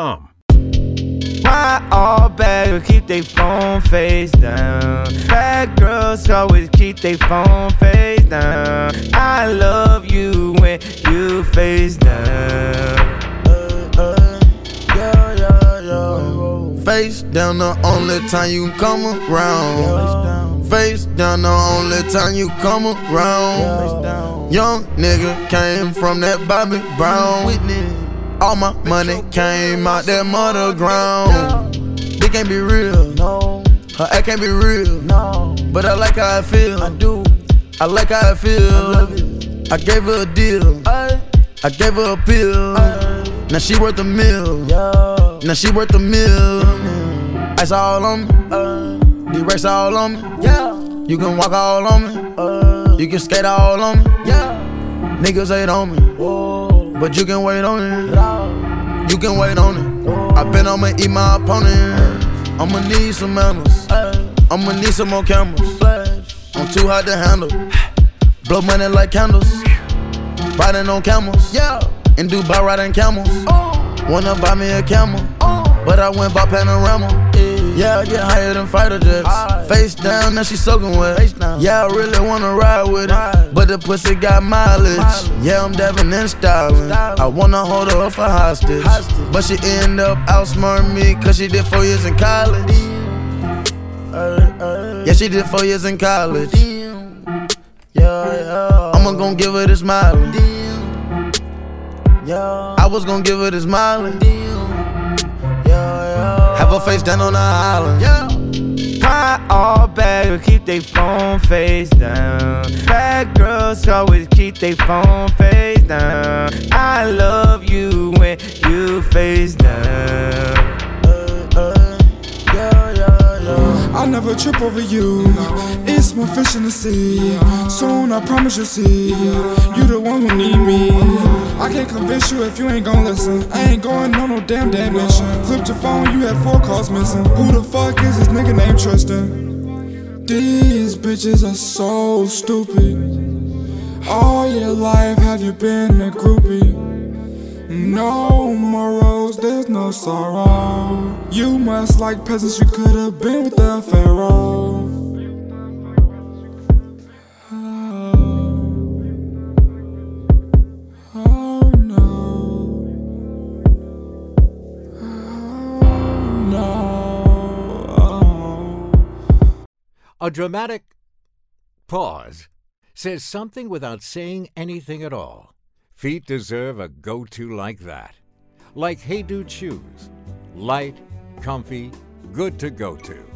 CustomInk.com. Why all bad keep they phone face down? Bad girls always keep they phone face down. I love you when you face down. Face down the only time you come around. Face down the only time you come around. Young nigga came from that Bobby Brown. All my money came out that mother ground. They can't be real. No. Her act can't be real. No. But I like how I feel. I do. I like how I feel. I, I gave her a deal. I, I gave her a pill. I, now she worth a meal. Yeah. Now she worth a meal. Ice all on me. Racks all on me. Yeah. You can walk all on me. Uh, you can skate all on me. Yeah. Niggas hate on me. But you can wait on it. You can wait on it. I been I'ma eat my opponent. I'ma need some manners. I'ma need some more cameras. I'm too hot to handle. Blow money like candles. Riding on camels. Yeah. In Dubai riding camels. Wanna buy me a camel. But I went by panorama. Yeah, I get higher than fighter jets. Right. Face down, now she soaking wet. Yeah, I really wanna ride with it. But the pussy got mileage. mileage. Yeah, I'm Devin and styling. I wanna hold her up for hostage. hostage. But she end up outsmarting me, cause she did four years in college. Yeah, she did four years in college. I'ma gon' give her this mileage. Yeah. I was gon' give her this mileage. Her face down on the island. Yeah. Why all bad keep they phone face down? Bad girls always keep they phone face down. I love you when you face down. I never trip over you. It's more fish in the sea. Soon I promise you'll see. You the one who need me. Can't convince you if you ain't gon' listen. I ain't going on no damn damn mission. Flipped your phone, you had four calls missing. Who the fuck is this nigga named Tristan? These bitches are so stupid. All your life have you been a groupie? No morals, there's no sorrow. You must like peasants, you could have been with the pharaoh. Dramatic pause says something without saying anything at all. Feet deserve a go to like that. Like Hey Dude shoes. Light, comfy, good to go to.